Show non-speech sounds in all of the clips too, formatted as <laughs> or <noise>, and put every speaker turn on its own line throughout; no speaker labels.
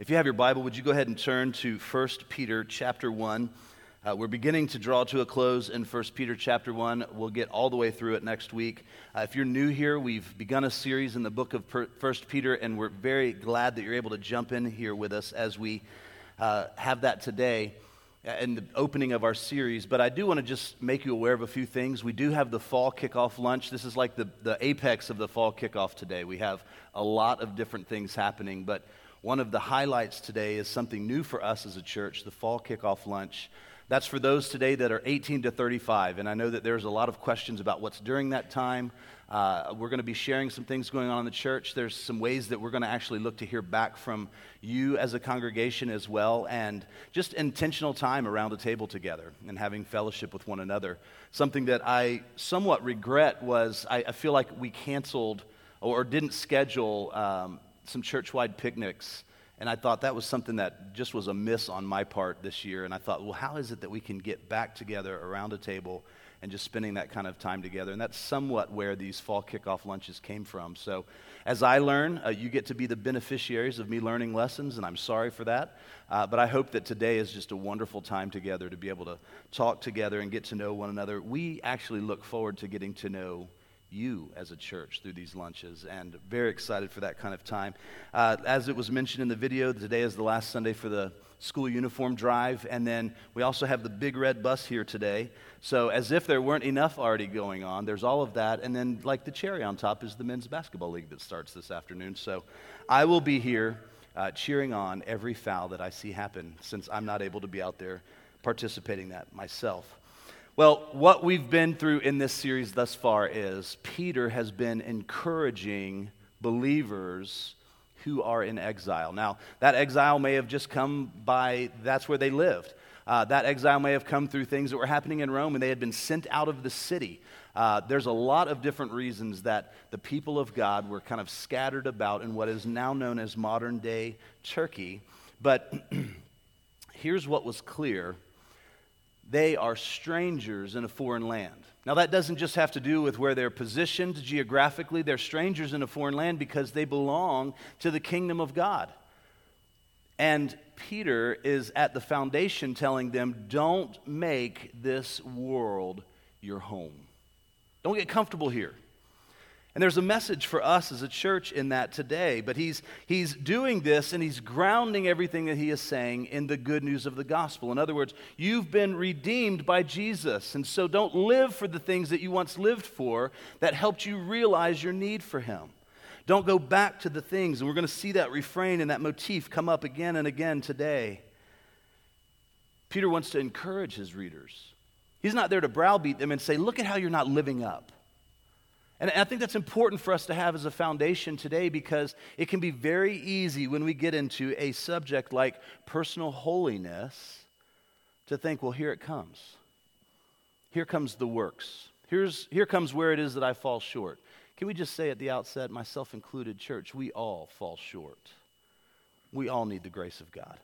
If you have your Bible, would you go ahead and turn to 1 Peter chapter 1? Uh, we're beginning to draw to a close in 1 Peter chapter 1. We'll get all the way through it next week. Uh, if you're new here, we've begun a series in the book of 1 Peter, and we're very glad that you're able to jump in here with us as we uh, have that today in the opening of our series. But I do want to just make you aware of a few things. We do have the fall kickoff lunch. This is like the, the apex of the fall kickoff today. We have a lot of different things happening, but one of the highlights today is something new for us as a church the fall kickoff lunch. That's for those today that are 18 to 35. And I know that there's a lot of questions about what's during that time. Uh, we're going to be sharing some things going on in the church. There's some ways that we're going to actually look to hear back from you as a congregation as well, and just intentional time around the table together and having fellowship with one another. Something that I somewhat regret was I, I feel like we canceled or didn't schedule um, some church wide picnics. And I thought that was something that just was a miss on my part this year. And I thought, well, how is it that we can get back together around a table and just spending that kind of time together? And that's somewhat where these fall kickoff lunches came from. So as I learn, uh, you get to be the beneficiaries of me learning lessons, and I'm sorry for that. Uh, but I hope that today is just a wonderful time together to be able to talk together and get to know one another. We actually look forward to getting to know you as a church through these lunches and very excited for that kind of time. Uh, as it was mentioned in the video, today is the last Sunday for the school uniform drive, and then we also have the big red bus here today. So, as if there weren't enough already going on, there's all of that, and then, like the cherry on top, is the men's basketball league that starts this afternoon. So, I will be here uh, cheering on every foul that I see happen since I'm not able to be out there participating that myself. Well, what we've been through in this series thus far is Peter has been encouraging believers who are in exile. Now, that exile may have just come by that's where they lived. Uh, that exile may have come through things that were happening in Rome and they had been sent out of the city. Uh, there's a lot of different reasons that the people of God were kind of scattered about in what is now known as modern day Turkey. But <clears throat> here's what was clear they are strangers in a foreign land. Now, that doesn't just have to do with where they're positioned geographically. They're strangers in a foreign land because they belong to the kingdom of God. And Peter is at the foundation telling them, don't make this world your home. Don't get comfortable here. And there's a message for us as a church in that today. But he's, he's doing this and he's grounding everything that he is saying in the good news of the gospel. In other words, you've been redeemed by Jesus. And so don't live for the things that you once lived for that helped you realize your need for him. Don't go back to the things. And we're going to see that refrain and that motif come up again and again today. Peter wants to encourage his readers. He's not there to browbeat them and say, look at how you're not living up. And I think that's important for us to have as a foundation today because it can be very easy when we get into a subject like personal holiness to think, well, here it comes. Here comes the works. Here's, here comes where it is that I fall short. Can we just say at the outset, myself included, church, we all fall short. We all need the grace of God.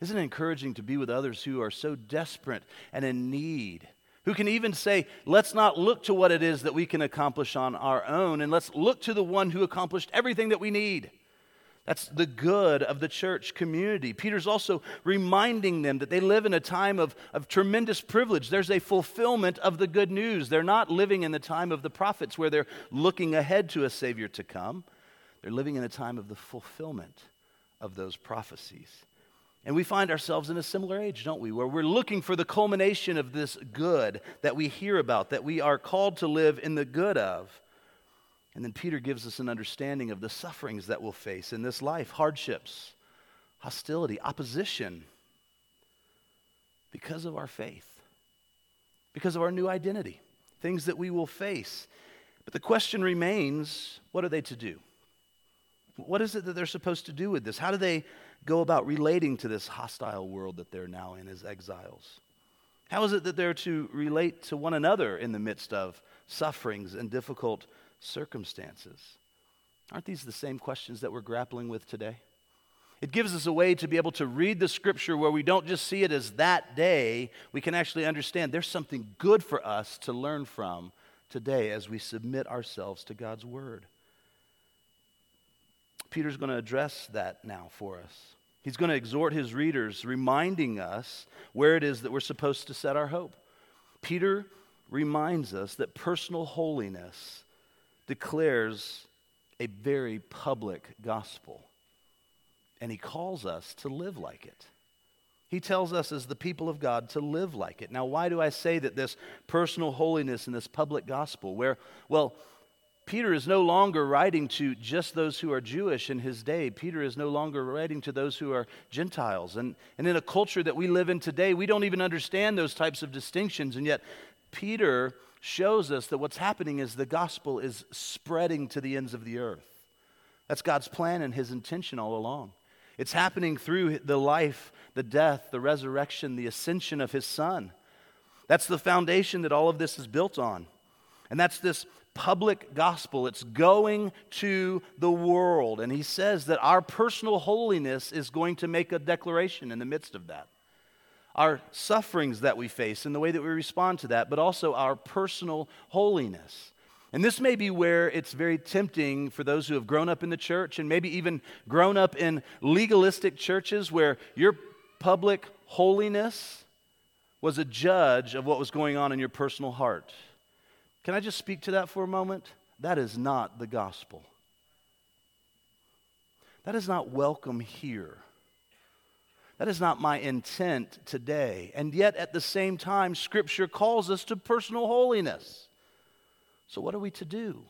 Isn't it encouraging to be with others who are so desperate and in need? Who can even say, let's not look to what it is that we can accomplish on our own, and let's look to the one who accomplished everything that we need. That's the good of the church community. Peter's also reminding them that they live in a time of, of tremendous privilege. There's a fulfillment of the good news. They're not living in the time of the prophets where they're looking ahead to a Savior to come. They're living in a time of the fulfillment of those prophecies. And we find ourselves in a similar age, don't we? Where we're looking for the culmination of this good that we hear about, that we are called to live in the good of. And then Peter gives us an understanding of the sufferings that we'll face in this life hardships, hostility, opposition because of our faith, because of our new identity, things that we will face. But the question remains what are they to do? What is it that they're supposed to do with this? How do they go about relating to this hostile world that they're now in as exiles? How is it that they're to relate to one another in the midst of sufferings and difficult circumstances? Aren't these the same questions that we're grappling with today? It gives us a way to be able to read the scripture where we don't just see it as that day, we can actually understand there's something good for us to learn from today as we submit ourselves to God's word. Peter's going to address that now for us. He's going to exhort his readers, reminding us where it is that we're supposed to set our hope. Peter reminds us that personal holiness declares a very public gospel, and he calls us to live like it. He tells us, as the people of God, to live like it. Now, why do I say that this personal holiness and this public gospel, where, well, Peter is no longer writing to just those who are Jewish in his day. Peter is no longer writing to those who are Gentiles. And, and in a culture that we live in today, we don't even understand those types of distinctions. And yet, Peter shows us that what's happening is the gospel is spreading to the ends of the earth. That's God's plan and his intention all along. It's happening through the life, the death, the resurrection, the ascension of his son. That's the foundation that all of this is built on. And that's this public gospel. It's going to the world. And he says that our personal holiness is going to make a declaration in the midst of that. Our sufferings that we face and the way that we respond to that, but also our personal holiness. And this may be where it's very tempting for those who have grown up in the church and maybe even grown up in legalistic churches where your public holiness was a judge of what was going on in your personal heart. Can I just speak to that for a moment? That is not the gospel. That is not welcome here. That is not my intent today. And yet, at the same time, Scripture calls us to personal holiness. So, what are we to do?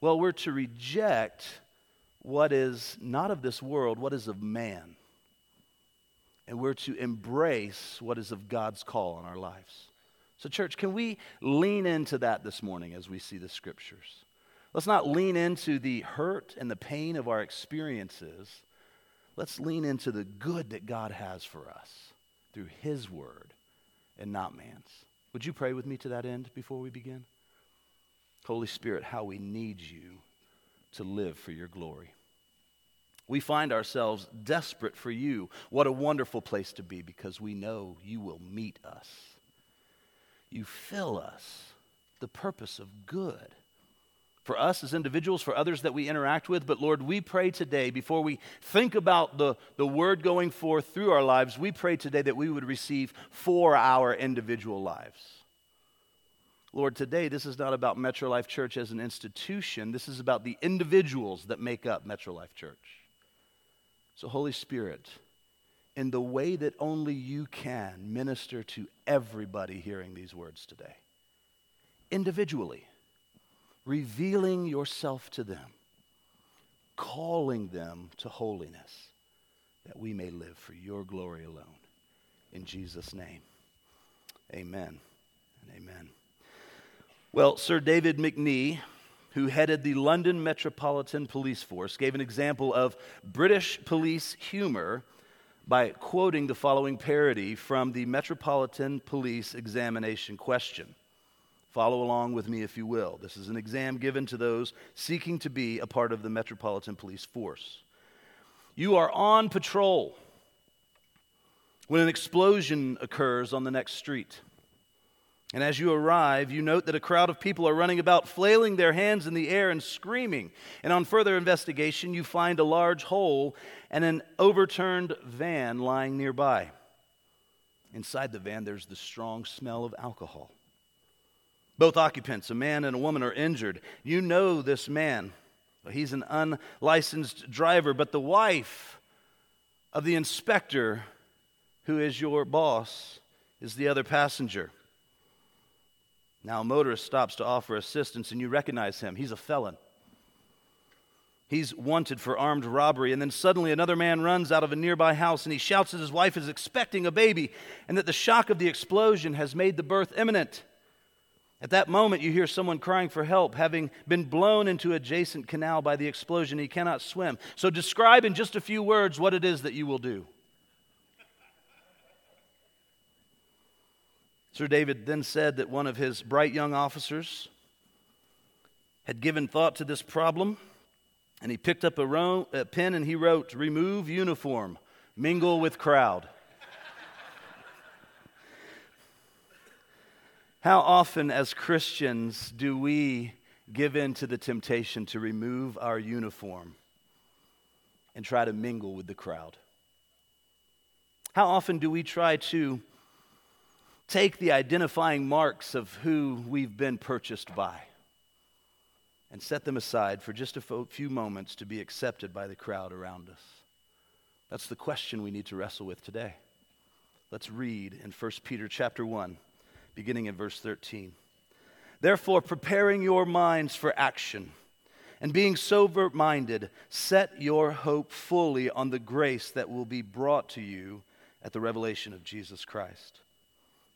Well, we're to reject what is not of this world, what is of man. And we're to embrace what is of God's call on our lives. So, church, can we lean into that this morning as we see the scriptures? Let's not lean into the hurt and the pain of our experiences. Let's lean into the good that God has for us through His word and not man's. Would you pray with me to that end before we begin? Holy Spirit, how we need you to live for your glory. We find ourselves desperate for you. What a wonderful place to be because we know you will meet us you fill us the purpose of good for us as individuals, for others that we interact with. But Lord, we pray today, before we think about the, the word going forth through our lives, we pray today that we would receive for our individual lives. Lord, today this is not about Metro Life Church as an institution. This is about the individuals that make up Metro Life Church. So, Holy Spirit, in the way that only you can minister to everybody hearing these words today. Individually, revealing yourself to them, calling them to holiness, that we may live for your glory alone. In Jesus' name, amen and amen. Well, Sir David McNee, who headed the London Metropolitan Police Force, gave an example of British police humor by quoting the following parody from the Metropolitan Police Examination question. Follow along with me if you will. This is an exam given to those seeking to be a part of the Metropolitan Police Force. You are on patrol when an explosion occurs on the next street. And as you arrive, you note that a crowd of people are running about, flailing their hands in the air and screaming. And on further investigation, you find a large hole and an overturned van lying nearby. Inside the van, there's the strong smell of alcohol. Both occupants, a man and a woman, are injured. You know this man. He's an unlicensed driver, but the wife of the inspector, who is your boss, is the other passenger. Now, a motorist stops to offer assistance, and you recognize him. He's a felon. He's wanted for armed robbery. And then suddenly another man runs out of a nearby house and he shouts that his wife is expecting a baby and that the shock of the explosion has made the birth imminent. At that moment, you hear someone crying for help, having been blown into adjacent canal by the explosion. He cannot swim. So, describe in just a few words what it is that you will do. Sir David then said that one of his bright young officers had given thought to this problem, and he picked up a, ro- a pen and he wrote, Remove uniform, mingle with crowd. How often, as Christians, do we give in to the temptation to remove our uniform and try to mingle with the crowd? How often do we try to take the identifying marks of who we've been purchased by and set them aside for just a few moments to be accepted by the crowd around us? That's the question we need to wrestle with today. Let's read in 1 Peter chapter 1, beginning in verse 13. Therefore, preparing your minds for action and being sober minded, set your hope fully on the grace that will be brought to you at the revelation of Jesus Christ.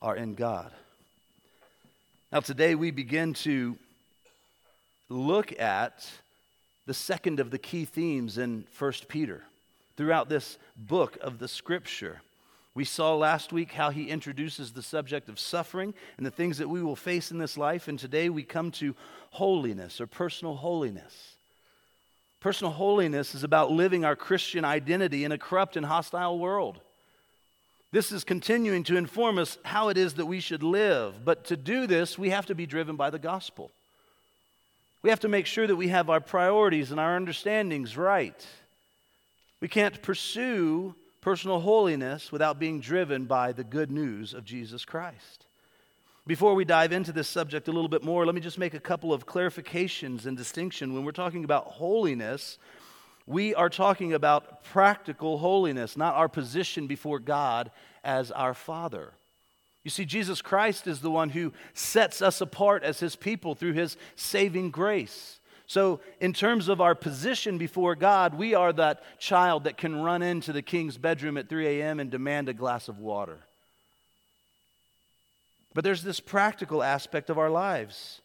are in God. Now, today we begin to look at the second of the key themes in 1 Peter throughout this book of the scripture. We saw last week how he introduces the subject of suffering and the things that we will face in this life, and today we come to holiness or personal holiness. Personal holiness is about living our Christian identity in a corrupt and hostile world. This is continuing to inform us how it is that we should live. But to do this, we have to be driven by the gospel. We have to make sure that we have our priorities and our understandings right. We can't pursue personal holiness without being driven by the good news of Jesus Christ. Before we dive into this subject a little bit more, let me just make a couple of clarifications and distinction. When we're talking about holiness, we are talking about practical holiness, not our position before God as our Father. You see, Jesus Christ is the one who sets us apart as his people through his saving grace. So, in terms of our position before God, we are that child that can run into the king's bedroom at 3 a.m. and demand a glass of water. But there's this practical aspect of our lives.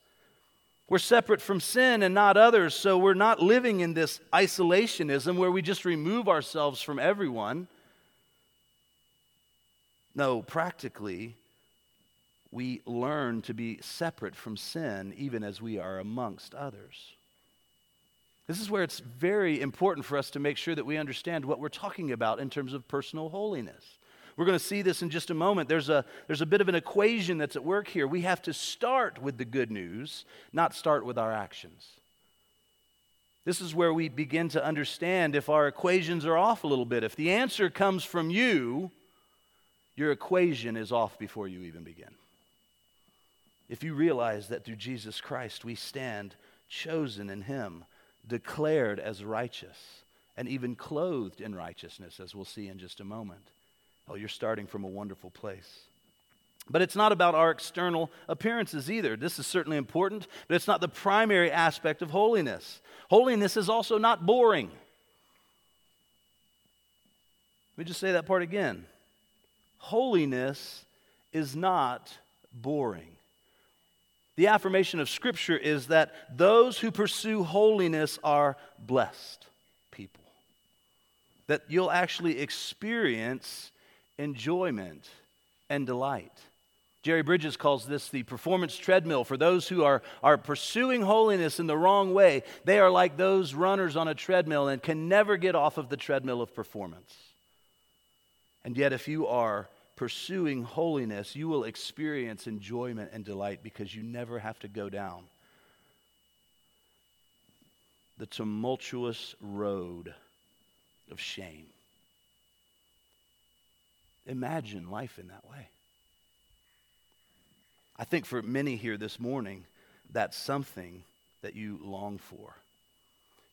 We're separate from sin and not others, so we're not living in this isolationism where we just remove ourselves from everyone. No, practically, we learn to be separate from sin even as we are amongst others. This is where it's very important for us to make sure that we understand what we're talking about in terms of personal holiness. We're going to see this in just a moment. There's a, there's a bit of an equation that's at work here. We have to start with the good news, not start with our actions. This is where we begin to understand if our equations are off a little bit. If the answer comes from you, your equation is off before you even begin. If you realize that through Jesus Christ we stand chosen in Him, declared as righteous, and even clothed in righteousness, as we'll see in just a moment. Oh, you're starting from a wonderful place. But it's not about our external appearances either. This is certainly important, but it's not the primary aspect of holiness. Holiness is also not boring. Let me just say that part again. Holiness is not boring. The affirmation of Scripture is that those who pursue holiness are blessed people. That you'll actually experience enjoyment, and delight. Jerry Bridges calls this the performance treadmill. For those who are, are pursuing holiness in the wrong way, they are like those runners on a treadmill and can never get off of the treadmill of performance. And yet, if you are pursuing holiness, you will experience enjoyment and delight because you never have to go down the tumultuous road of shame. Imagine life in that way. I think for many here this morning, that's something that you long for.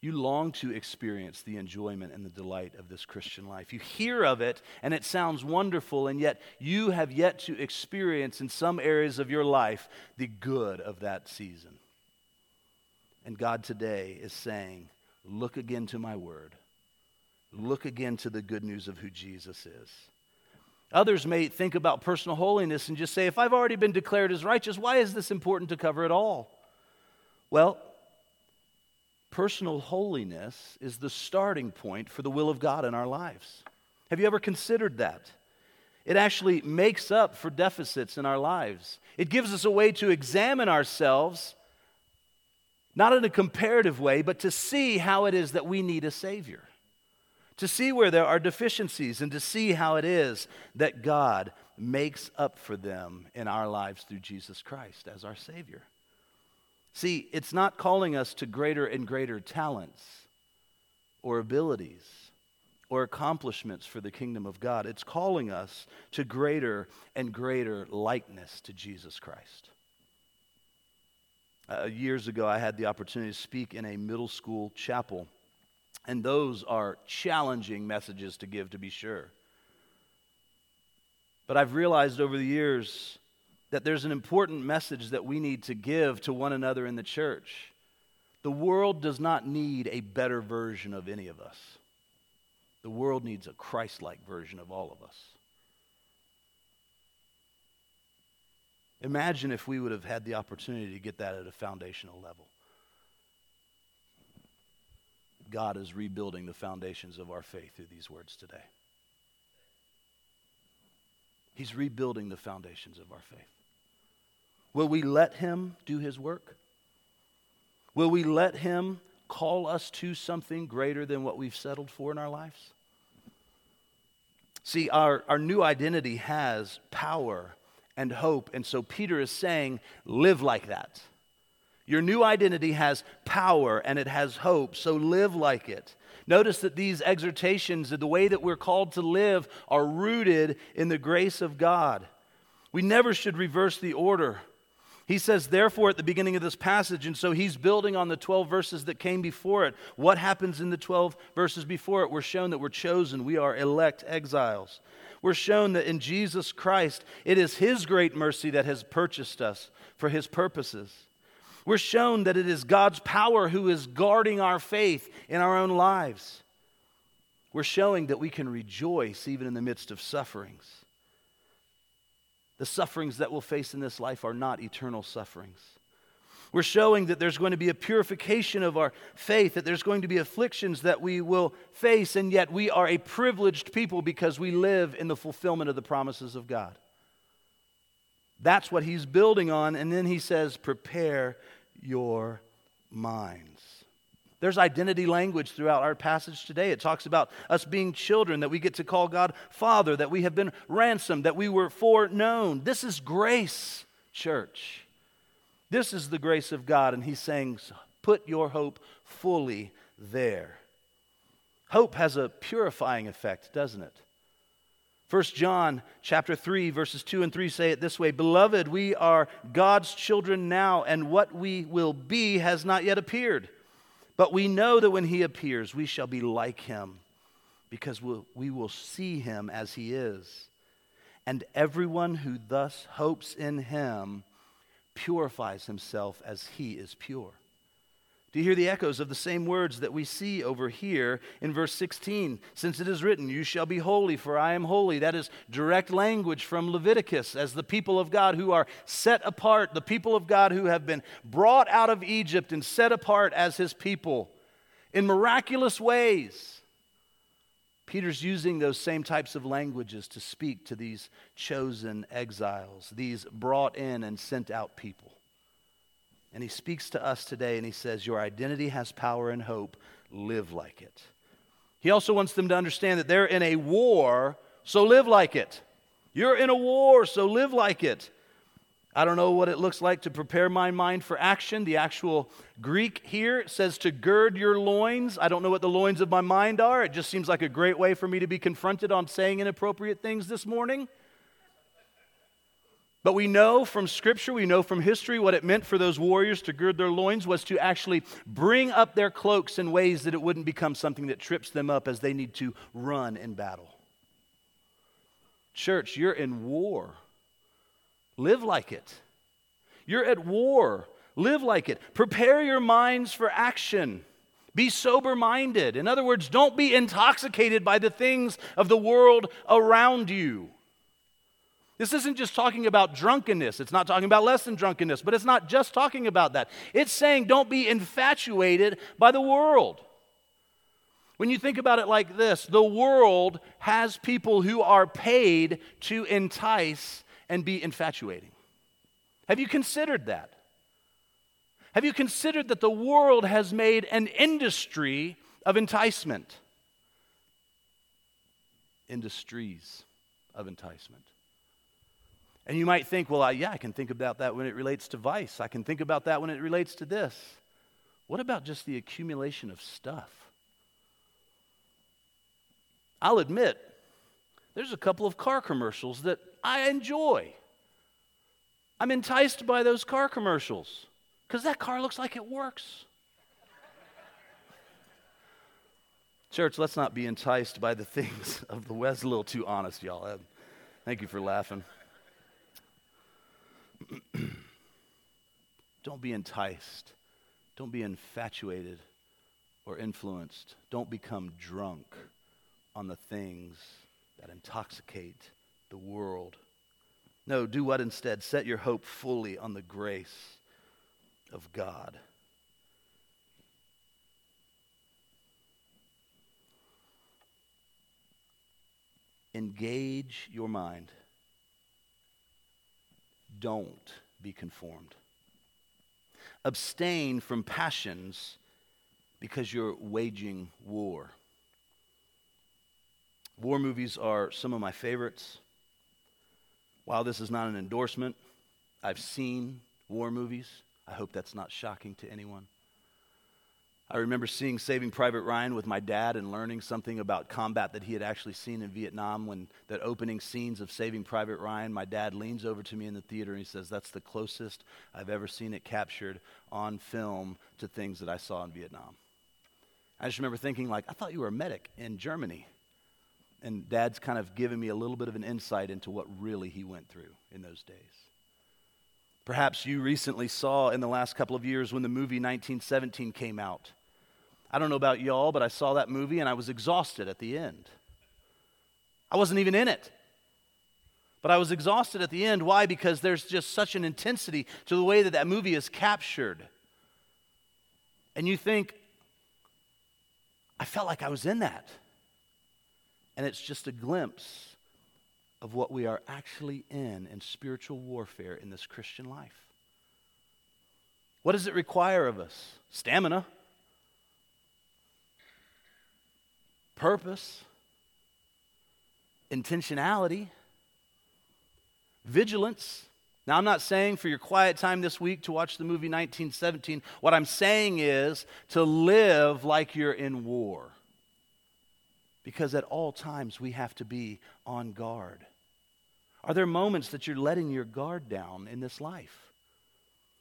You long to experience the enjoyment and the delight of this Christian life. You hear of it and it sounds wonderful, and yet you have yet to experience in some areas of your life the good of that season. And God today is saying, Look again to my word. Look again to the good news of who Jesus is. Others may think about personal holiness and just say, if I've already been declared as righteous, why is this important to cover at all? Well, personal holiness is the starting point for the will of God in our lives. Have you ever considered that? It actually makes up for deficits in our lives. It gives us a way to examine ourselves, not in a comparative way, but to see how it is that we need a Savior to see where there are deficiencies and to see how it is that God makes up for them in our lives through Jesus Christ as our Savior. See, it's not calling us to greater and greater talents or abilities or accomplishments for the kingdom of God. It's calling us to greater and greater likeness to Jesus Christ. Uh, years ago, I had the opportunity to speak in a middle school chapel and those are challenging messages to give, to be sure. But I've realized over the years that there's an important message that we need to give to one another in the church. The world does not need a better version of any of us, the world needs a Christ like version of all of us. Imagine if we would have had the opportunity to get that at a foundational level. God is rebuilding the foundations of our faith through these words today. He's rebuilding the foundations of our faith. Will we let Him do His work? Will we let Him call us to something greater than what we've settled for in our lives? See, our, our new identity has power and hope. And so Peter is saying, live like that. Your new identity has power and it has hope, so live like it. Notice that these exhortations, the way that we're called to live, are rooted in the grace of God. We never should reverse the order. He says, therefore, at the beginning of this passage, and so he's building on the 12 verses that came before it. What happens in the 12 verses before it? We're shown that we're chosen, we are elect exiles. We're shown that in Jesus Christ, it is his great mercy that has purchased us for his purposes. We're shown that it is God's power who is guarding our faith in our own lives. We're showing that we can rejoice even in the midst of sufferings. The sufferings that we'll face in this life are not eternal sufferings. We're showing that there's going to be a purification of our faith, that there's going to be afflictions that we will face, and yet we are a privileged people because we live in the fulfillment of the promises of God. That's what he's building on. And then he says, prepare your minds. There's identity language throughout our passage today. It talks about us being children, that we get to call God Father, that we have been ransomed, that we were foreknown. This is grace, church. This is the grace of God. And he's saying, put your hope fully there. Hope has a purifying effect, doesn't it? 1 John chapter 3 verses 2 and 3 say it this way, "Beloved, we are God's children now, and what we will be has not yet appeared. But we know that when he appears, we shall be like him, because we'll, we will see him as he is. And everyone who thus hopes in him purifies himself as he is pure." Do you hear the echoes of the same words that we see over here in verse 16? Since it is written, You shall be holy, for I am holy. That is direct language from Leviticus as the people of God who are set apart, the people of God who have been brought out of Egypt and set apart as his people in miraculous ways. Peter's using those same types of languages to speak to these chosen exiles, these brought in and sent out people. And he speaks to us today and he says, Your identity has power and hope. Live like it. He also wants them to understand that they're in a war, so live like it. You're in a war, so live like it. I don't know what it looks like to prepare my mind for action. The actual Greek here says to gird your loins. I don't know what the loins of my mind are. It just seems like a great way for me to be confronted on saying inappropriate things this morning. But we know from Scripture, we know from history, what it meant for those warriors to gird their loins was to actually bring up their cloaks in ways that it wouldn't become something that trips them up as they need to run in battle. Church, you're in war. Live like it. You're at war. Live like it. Prepare your minds for action. Be sober minded. In other words, don't be intoxicated by the things of the world around you. This isn't just talking about drunkenness. It's not talking about less than drunkenness, but it's not just talking about that. It's saying don't be infatuated by the world. When you think about it like this, the world has people who are paid to entice and be infatuating. Have you considered that? Have you considered that the world has made an industry of enticement? Industries of enticement. And you might think, well, I, yeah, I can think about that when it relates to vice. I can think about that when it relates to this. What about just the accumulation of stuff? I'll admit, there's a couple of car commercials that I enjoy. I'm enticed by those car commercials because that car looks like it works. Church, let's not be enticed by the things <laughs> of the West. A little too honest, y'all. Thank you for laughing. <clears throat> Don't be enticed. Don't be infatuated or influenced. Don't become drunk on the things that intoxicate the world. No, do what instead? Set your hope fully on the grace of God. Engage your mind don't be conformed. Abstain from passions because you're waging war. War movies are some of my favorites. While this is not an endorsement, I've seen war movies. I hope that's not shocking to anyone. I remember seeing Saving Private Ryan with my dad and learning something about combat that he had actually seen in Vietnam. When that opening scenes of Saving Private Ryan, my dad leans over to me in the theater and he says, That's the closest I've ever seen it captured on film to things that I saw in Vietnam. I just remember thinking, like, I thought you were a medic in Germany. And dad's kind of giving me a little bit of an insight into what really he went through in those days. Perhaps you recently saw in the last couple of years when the movie 1917 came out I don't know about y'all, but I saw that movie and I was exhausted at the end. I wasn't even in it. But I was exhausted at the end. Why? Because there's just such an intensity to the way that that movie is captured. And you think, I felt like I was in that. And it's just a glimpse of what we are actually in in spiritual warfare in this Christian life. What does it require of us? Stamina. Purpose, intentionality, vigilance. Now, I'm not saying for your quiet time this week to watch the movie 1917. What I'm saying is to live like you're in war. Because at all times we have to be on guard. Are there moments that you're letting your guard down in this life?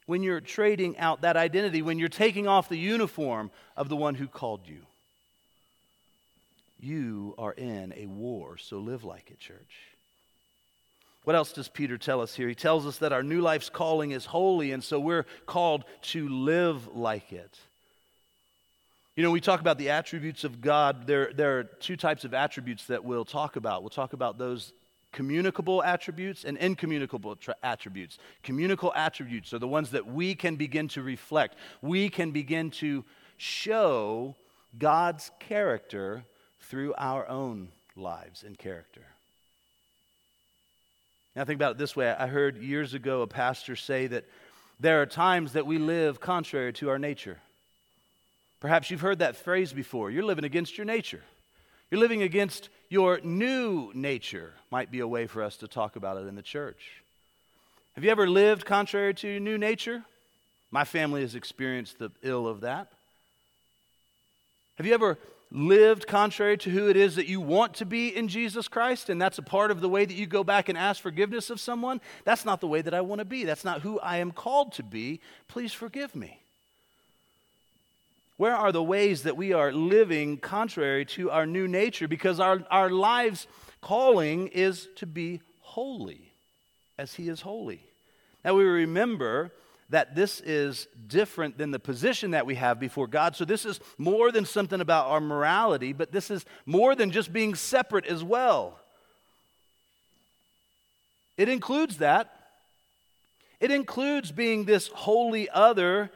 When you're trading out that identity, when you're taking off the uniform of the one who called you? You are in a war, so live like it, church. What else does Peter tell us here? He tells us that our new life's calling is holy, and so we're called to live like it. You know, we talk about the attributes of God. There, there are two types of attributes that we'll talk about. We'll talk about those communicable attributes and incommunicable tra- attributes. Communicable attributes are the ones that we can begin to reflect, we can begin to show God's character through our own lives and character. Now, think about it this way. I heard years ago a pastor say that there are times that we live contrary to our nature. Perhaps you've heard that phrase before. You're living against your nature. You're living against your new nature, might be a way for us to talk about it in the church. Have you ever lived contrary to your new nature? My family has experienced the ill of that. Have you ever lived contrary to who it is that you want to be in Jesus Christ, and that's a part of the way that you go back and ask forgiveness of someone, that's not the way that I want to be. That's not who I am called to be. Please forgive me. Where are the ways that we are living contrary to our new nature? Because our, our lives' calling is to be holy as He is holy. Now we remember that this is different than the position that we have before God. So, this is more than something about our morality, but this is more than just being separate as well. It includes that. It includes being this holy other,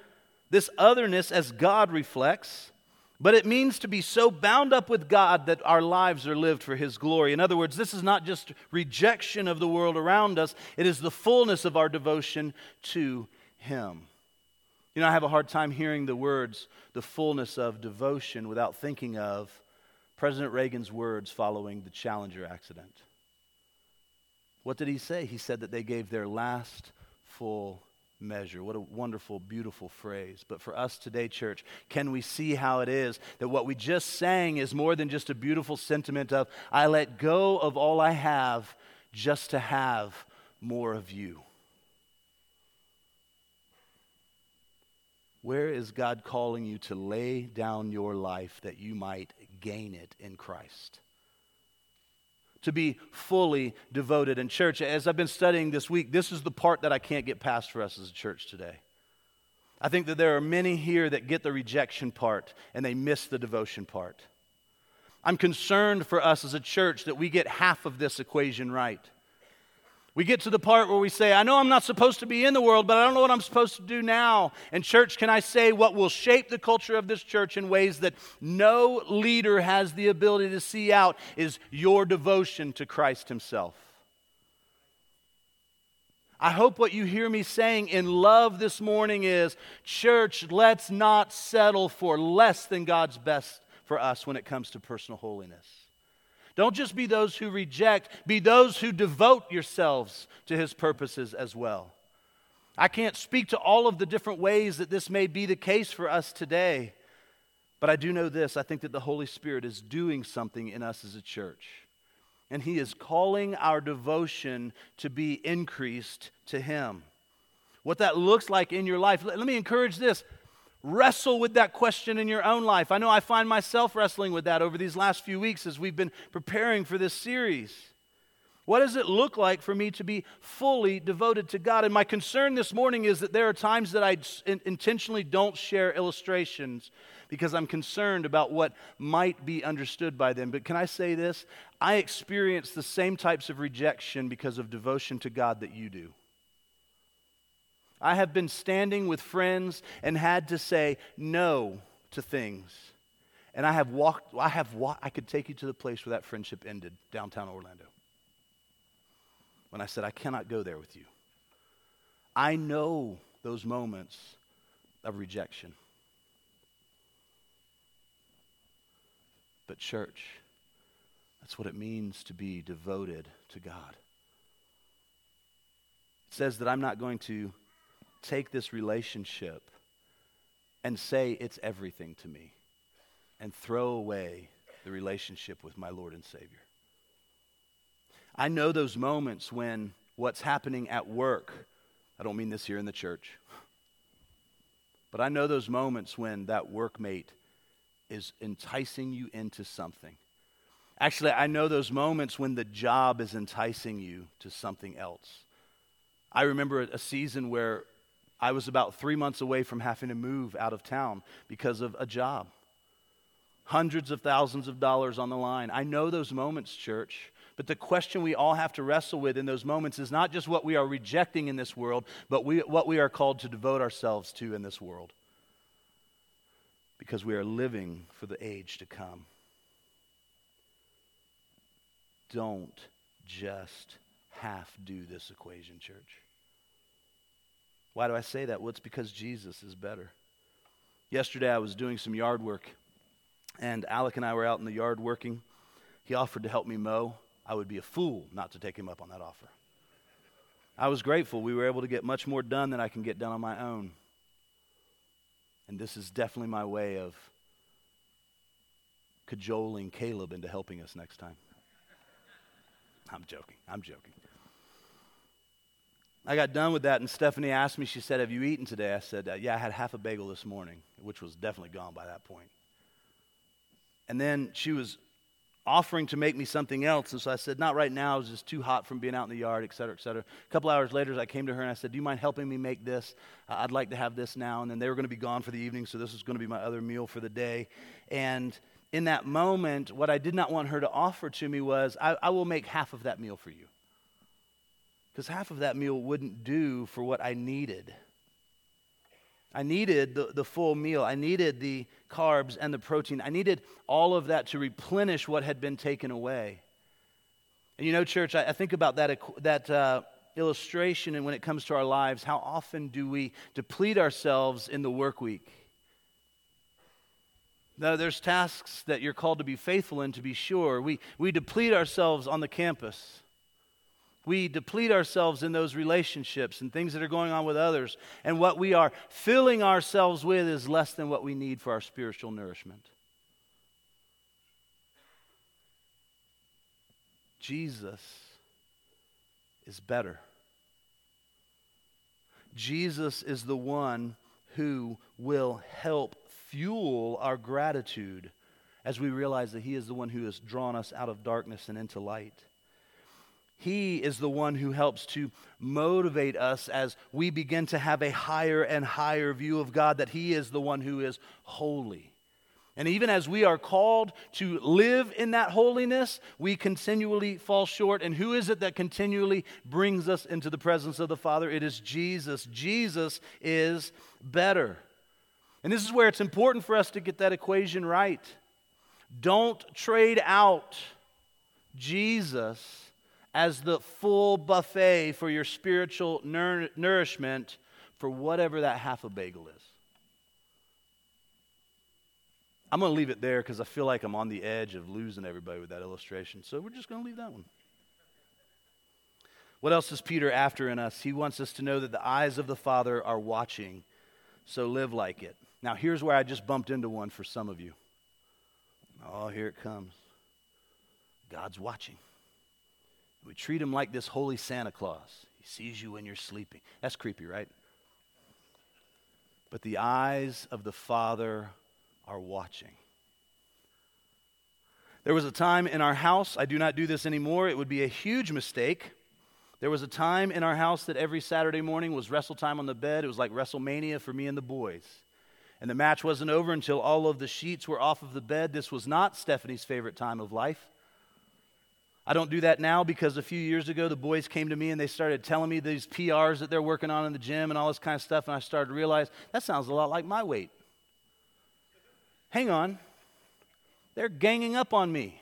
this otherness as God reflects. But it means to be so bound up with God that our lives are lived for His glory. In other words, this is not just rejection of the world around us, it is the fullness of our devotion to him. You know, I have a hard time hearing the words, the fullness of devotion, without thinking of President Reagan's words following the Challenger accident. What did he say? He said that they gave their last full measure. What a wonderful, beautiful phrase. But for us today, church, can we see how it is that what we just sang is more than just a beautiful sentiment of, I let go of all I have just to have more of you? Where is God calling you to lay down your life that you might gain it in Christ? To be fully devoted. in church, as I've been studying this week, this is the part that I can't get past for us as a church today. I think that there are many here that get the rejection part and they miss the devotion part. I'm concerned for us as a church that we get half of this equation right. We get to the part where we say, I know I'm not supposed to be in the world, but I don't know what I'm supposed to do now. And, church, can I say what will shape the culture of this church in ways that no leader has the ability to see out is your devotion to Christ Himself? I hope what you hear me saying in love this morning is, church, let's not settle for less than God's best for us when it comes to personal holiness. Don't just be those who reject, be those who devote yourselves to his purposes as well. I can't speak to all of the different ways that this may be the case for us today, but I do know this. I think that the Holy Spirit is doing something in us as a church. And he is calling our devotion to be increased to him. What that looks like in your life, let, me encourage this Wrestle with that question in your own life. I know I find myself wrestling with that over these last few weeks as we've been preparing for this series. What does it look like for me to be fully devoted to God? And my concern this morning is that there are times that I intentionally don't share illustrations because I'm concerned about what might be understood by them. But can I say this? I experience the same types of rejection because of devotion to God that you do. I have been standing with friends and had to say no to things. And I have walked, I have walked, I could take you to the place where that friendship ended, downtown Orlando. When I said, I cannot go there with you. I know those moments of rejection. But, church, that's what it means to be devoted to God. It says that I'm not going to take this relationship and say it's everything to me and throw away the relationship with my Lord and Savior. I know those moments when what's happening at work, I don't mean this here in the church, but I know those moments when that workmate is enticing you into something. Actually, I know those moments when the job is enticing you to something else. I remember a season where I was about three months away from having to move out of town because of a job. Hundreds of thousands of dollars on the line. I know those moments, church. But the question we all have to wrestle with in those moments is not just what we are rejecting in this world, but we, what we are called to devote ourselves to in this world. Because we are living for the age to come. Don't just half do this equation, church. Why do I say that? Well, it's because Jesus is better. Yesterday, I was doing some yard work, and Alec and I were out in the yard working. He offered to help me mow. I would be a fool not to take him up on that offer. I was grateful. We were able to get much more done than I can get done on my own. And this is definitely my way of cajoling Caleb into helping us next time. I'm joking. I'm joking. I got done with that, and Stephanie asked me, she said, Have you eaten today? I said, uh, Yeah, I had half a bagel this morning, which was definitely gone by that point. And then she was offering to make me something else. And so I said, Not right now. It was just too hot from being out in the yard, et cetera, et cetera. A couple hours later, I came to her and I said, Do you mind helping me make this? Uh, I'd like to have this now. And then they were going to be gone for the evening, so this was going to be my other meal for the day. And in that moment, what I did not want her to offer to me was, I, I will make half of that meal for you because half of that meal wouldn't do for what I needed. I needed the, the full meal. I needed the carbs and the protein. I needed all of that to replenish what had been taken away. And you know, church, I, I think about that, that uh, illustration, and when it comes to our lives, how often do we deplete ourselves in the work week? Now, there's tasks that you're called to be faithful in, to be sure. We, we deplete ourselves on the campus. We deplete ourselves in those relationships and things that are going on with others. And what we are filling ourselves with is less than what we need for our spiritual nourishment. Jesus is better. Jesus is the one who will help fuel our gratitude as we realize that He is the one who has drawn us out of darkness and into light. He is the one who helps to motivate us as we begin to have a higher and higher view of God, that He is the one who is holy. And even as we are called to live in that holiness, we continually fall short. And who is it that continually brings us into the presence of the Father? It is Jesus. Jesus is better. And this is where it's important for us to get that equation right. Don't trade out Jesus as the full buffet for your spiritual nour- nourishment for whatever that half a bagel is. I'm going to leave it there because I feel like I'm on the edge of losing everybody with that illustration. So we're just going to leave that one. What else is Peter after in us? He wants us to know that the eyes of the Father are watching, so live like it. Now, here's where I just bumped into one for some of you. Oh, here it comes. God's watching. We treat him like this holy Santa Claus. He sees you when you're sleeping. That's creepy, right? But the eyes of the Father are watching. There was a time in our house, I do not do this anymore, it would be a huge mistake. There was a time in our house that every Saturday morning was wrestle time on the bed. It was like WrestleMania for me and the boys. And the match wasn't over until all of the sheets were off of the bed. This was not Stephanie's favorite time of life. I don't do that now because a few years ago the boys came to me and they started telling me these PRs that they're working on in the gym and all this kind of stuff, and I started to realize that sounds a lot like my weight. Hang on. They're ganging up on me.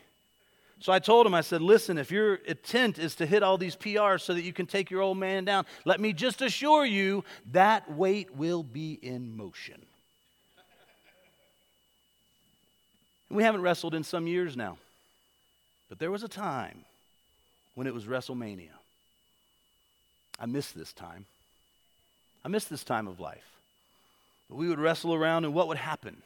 So I told him, I said, listen, if your intent is to hit all these PRs so that you can take your old man down, let me just assure you that weight will be in motion. we haven't wrestled in some years now. But there was a time when it was WrestleMania. I miss this time. I miss this time of life. But we would wrestle around, and what would happen?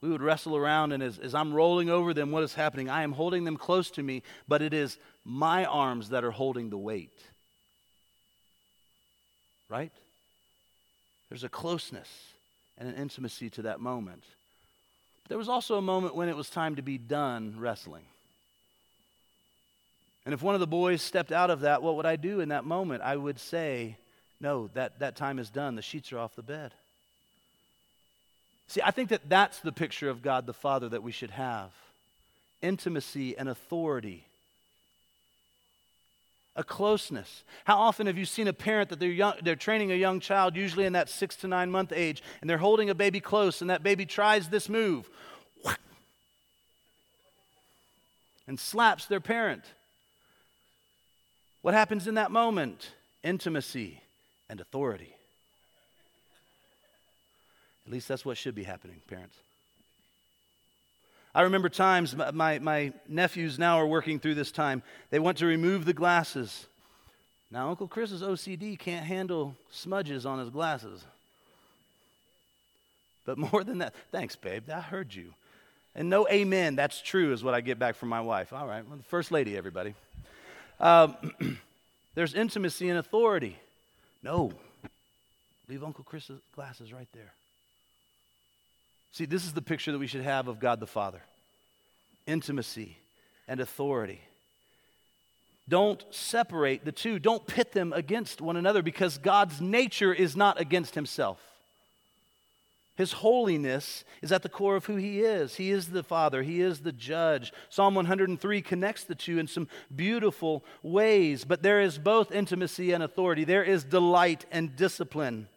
We would wrestle around, and as, as I'm rolling over them, what is happening? I am holding them close to me, but it is my arms that are holding the weight. Right? There's a closeness and an intimacy to that moment. But there was also a moment when it was time to be done wrestling. And if one of the boys stepped out of that, what would I do in that moment? I would say, No, that, that time is done. The sheets are off the bed. See, I think that that's the picture of God the Father that we should have intimacy and authority, a closeness. How often have you seen a parent that they're, young, they're training a young child, usually in that six to nine month age, and they're holding a baby close, and that baby tries this move and slaps their parent? What happens in that moment? Intimacy and authority. At least that's what should be happening, parents. I remember times my, my nephews now are working through this time. They want to remove the glasses. Now, Uncle Chris's OCD can't handle smudges on his glasses. But more than that, thanks, babe. I heard you. And no amen, that's true, is what I get back from my wife. All right, well, the first lady, everybody. Um, <clears throat> there's intimacy and authority. No. Leave Uncle Chris's glasses right there. See, this is the picture that we should have of God the Father intimacy and authority. Don't separate the two. Don't pit them against one another because God's nature is not against himself. His holiness is at the core of who he is. He is the Father, he is the judge. Psalm 103 connects the two in some beautiful ways, but there is both intimacy and authority. There is delight and discipline.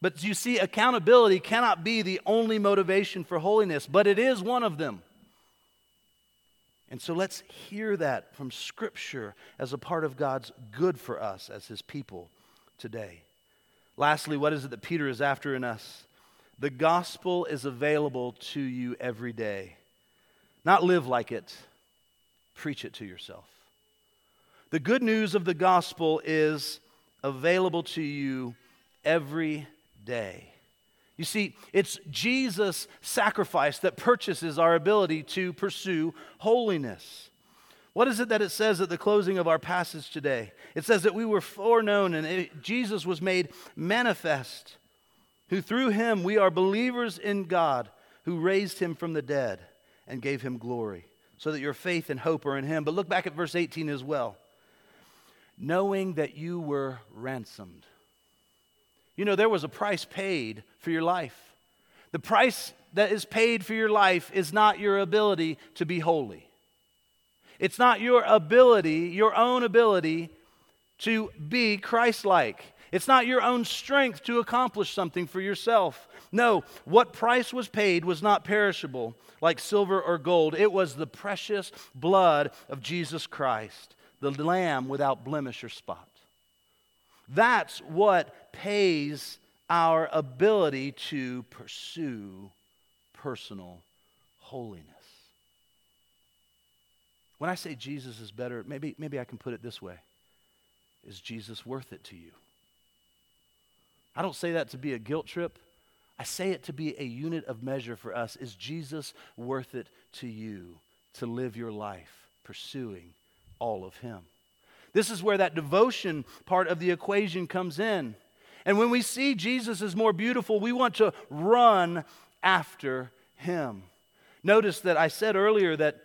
But you see, accountability cannot be the only motivation for holiness, but it is one of them. And so let's hear that from Scripture as a part of God's good for us as His people today. Lastly, what is it that Peter is after in us? The gospel is available to you every day. Not live like it, preach it to yourself. The good news of the gospel is available to you every day. You see, it's Jesus' sacrifice that purchases our ability to pursue holiness. What is it that it says at the closing of our passage today? It says that we were foreknown and it, Jesus was made manifest, who through him we are believers in God, who raised him from the dead and gave him glory, so that your faith and hope are in him. But look back at verse 18 as well. Knowing that you were ransomed you know, there was a price paid for your life. The price that is paid for your life is not your ability to be holy. It's not your ability, your own ability to be Christ like. It's not your own strength to accomplish something for yourself. No, what price was paid was not perishable like silver or gold. It was the precious blood of Jesus Christ, the Lamb without blemish or spot. That's what pays our ability to pursue personal holiness. When I say Jesus is better, maybe, maybe I can put it this way Is Jesus worth it to you? I don't say that to be a guilt trip. I say it to be a unit of measure for us. Is Jesus worth it to you to live your life pursuing all of Him? This is where that devotion part of the equation comes in. And when we see Jesus is more beautiful, we want to run after him. Notice that I said earlier that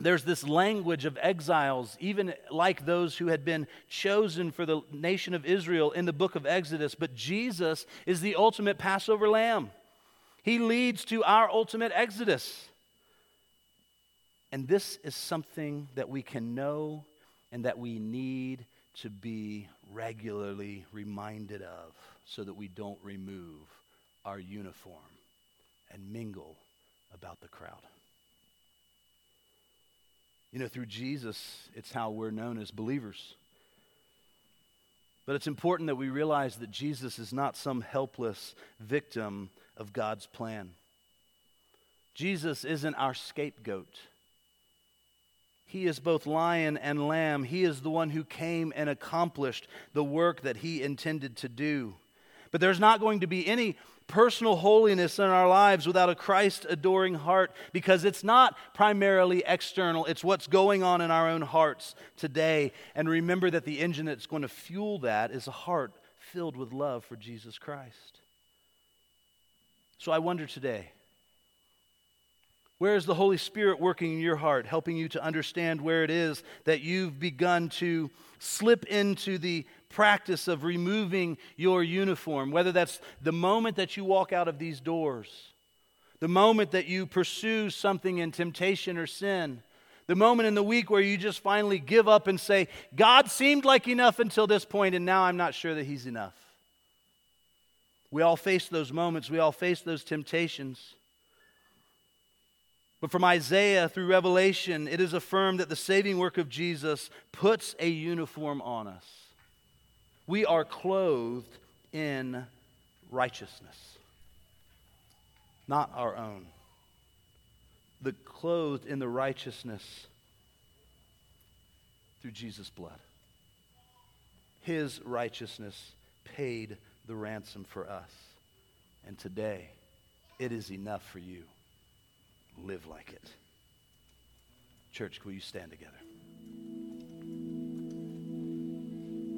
there's this language of exiles, even like those who had been chosen for the nation of Israel in the book of Exodus. But Jesus is the ultimate Passover lamb, he leads to our ultimate exodus. And this is something that we can know and that we need to be regularly reminded of so that we don't remove our uniform and mingle about the crowd. You know, through Jesus, it's how we're known as believers. But it's important that we realize that Jesus is not some helpless victim of God's plan. Jesus isn't our scapegoat. He is both lion and lamb. He is the one who came and accomplished the work that he intended to do. But there's not going to be any personal holiness in our lives without a Christ adoring heart because it's not primarily external, it's what's going on in our own hearts today. And remember that the engine that's going to fuel that is a heart filled with love for Jesus Christ. So I wonder today where is the Holy Spirit working in your heart, helping you to understand where it is that you've begun to slip into the practice of removing your uniform? Whether that's the moment that you walk out of these doors, the moment that you pursue something in temptation or sin, the moment in the week where you just finally give up and say, God seemed like enough until this point, and now I'm not sure that He's enough. We all face those moments, we all face those temptations. But from Isaiah through Revelation, it is affirmed that the saving work of Jesus puts a uniform on us. We are clothed in righteousness, not our own. The clothed in the righteousness through Jesus' blood. His righteousness paid the ransom for us. And today, it is enough for you. live like it. Church, will you stand together?